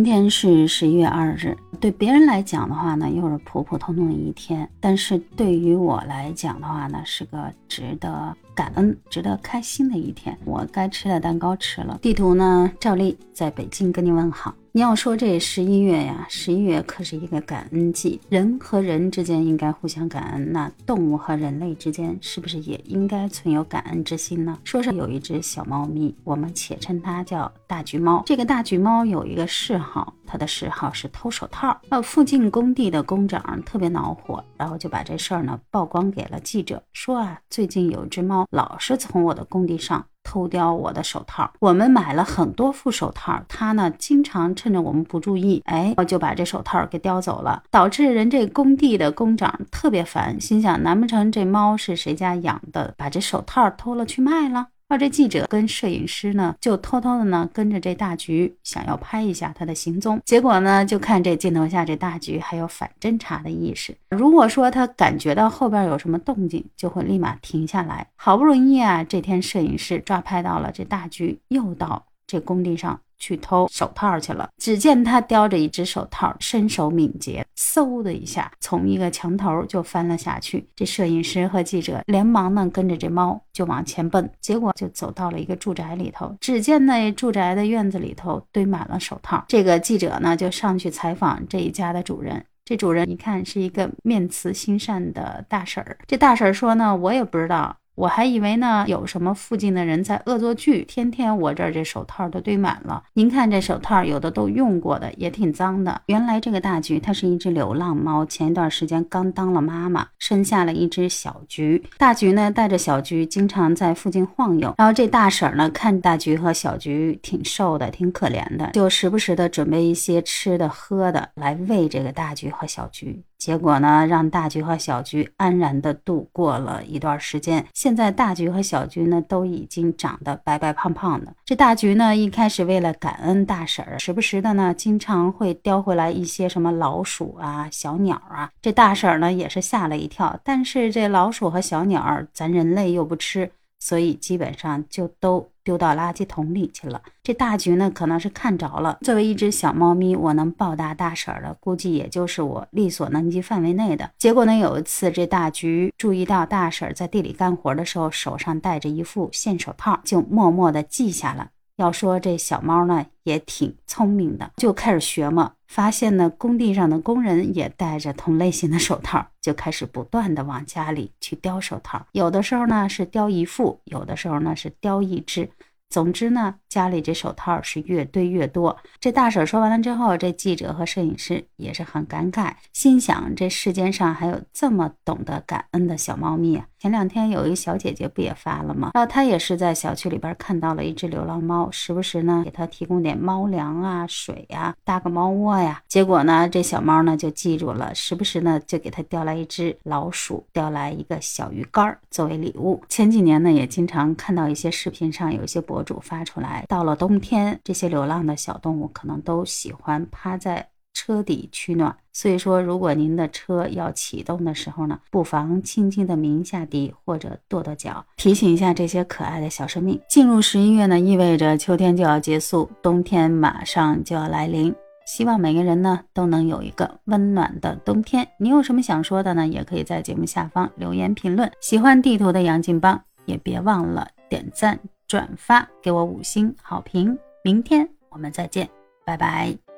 今天是十一月二日，对别人来讲的话呢，又是普普通通的一天，但是对于我来讲的话呢，是个值得感恩、值得开心的一天。我该吃的蛋糕吃了，地图呢，照例在北京跟你问好。你要说这十一月呀，十一月可是一个感恩季，人和人之间应该互相感恩，那动物和人类之间是不是也应该存有感恩之心呢？说是有一只小猫咪，我们且称它叫大橘猫。这个大橘猫有一个嗜好，它的嗜好是偷手套。呃，附近工地的工长特别恼火，然后就把这事儿呢曝光给了记者，说啊，最近有只猫老是从我的工地上。偷叼我的手套，我们买了很多副手套，他呢经常趁着我们不注意，哎，就把这手套给叼走了，导致人这工地的工长特别烦，心想难不成这猫是谁家养的，把这手套偷了去卖了？而这记者跟摄影师呢，就偷偷的呢跟着这大橘，想要拍一下他的行踪。结果呢，就看这镜头下这大橘还有反侦查的意识。如果说他感觉到后边有什么动静，就会立马停下来。好不容易啊，这天摄影师抓拍到了这大橘又到这工地上。去偷手套去了。只见他叼着一只手套，身手敏捷，嗖的一下从一个墙头就翻了下去。这摄影师和记者连忙呢跟着这猫就往前奔，结果就走到了一个住宅里头。只见那住宅的院子里头堆满了手套。这个记者呢就上去采访这一家的主人。这主人一看是一个面慈心善的大婶儿。这大婶儿说呢，我也不知道。我还以为呢，有什么附近的人在恶作剧，天天我这儿这手套都堆满了。您看这手套，有的都用过的，也挺脏的。原来这个大橘它是一只流浪猫，前一段时间刚当了妈妈，生下了一只小橘。大橘呢带着小橘经常在附近晃悠，然后这大婶呢看大橘和小橘挺瘦的，挺可怜的，就时不时的准备一些吃的喝的来喂这个大橘和小橘。结果呢，让大橘和小橘安然的度过了一段时间。现现在大橘和小橘呢，都已经长得白白胖胖的。这大橘呢，一开始为了感恩大婶儿，时不时的呢，经常会叼回来一些什么老鼠啊、小鸟啊。这大婶儿呢，也是吓了一跳。但是这老鼠和小鸟，咱人类又不吃。所以基本上就都丢到垃圾桶里去了。这大橘呢，可能是看着了。作为一只小猫咪，我能报答大婶儿的，估计也就是我力所能及范围内的。结果呢，有一次这大橘注意到大婶儿在地里干活的时候，手上戴着一副线手套，就默默地记下了。要说这小猫呢，也挺聪明的，就开始学嘛。发现呢，工地上的工人也戴着同类型的手套，就开始不断的往家里去叼手套。有的时候呢是叼一副，有的时候呢是叼一只。总之呢，家里这手套是越堆越多。这大婶说完了之后，这记者和摄影师也是很感慨，心想这世间上还有这么懂得感恩的小猫咪啊！前两天有一小姐姐不也发了吗？然后她也是在小区里边看到了一只流浪猫，时不时呢给它提供点猫粮啊、水呀，搭个猫窝呀。结果呢，这小猫呢就记住了，时不时呢就给它叼来一只老鼠，叼来一个小鱼干作为礼物。前几年呢，也经常看到一些视频上有一些。博主发出来，到了冬天，这些流浪的小动物可能都喜欢趴在车底取暖。所以说，如果您的车要启动的时候呢，不妨轻轻的鸣下笛或者跺跺脚，提醒一下这些可爱的小生命。进入十一月呢，意味着秋天就要结束，冬天马上就要来临。希望每个人呢都能有一个温暖的冬天。你有什么想说的呢？也可以在节目下方留言评论。喜欢地图的杨劲邦，也别忘了点赞。转发给我五星好评，明天我们再见，拜拜。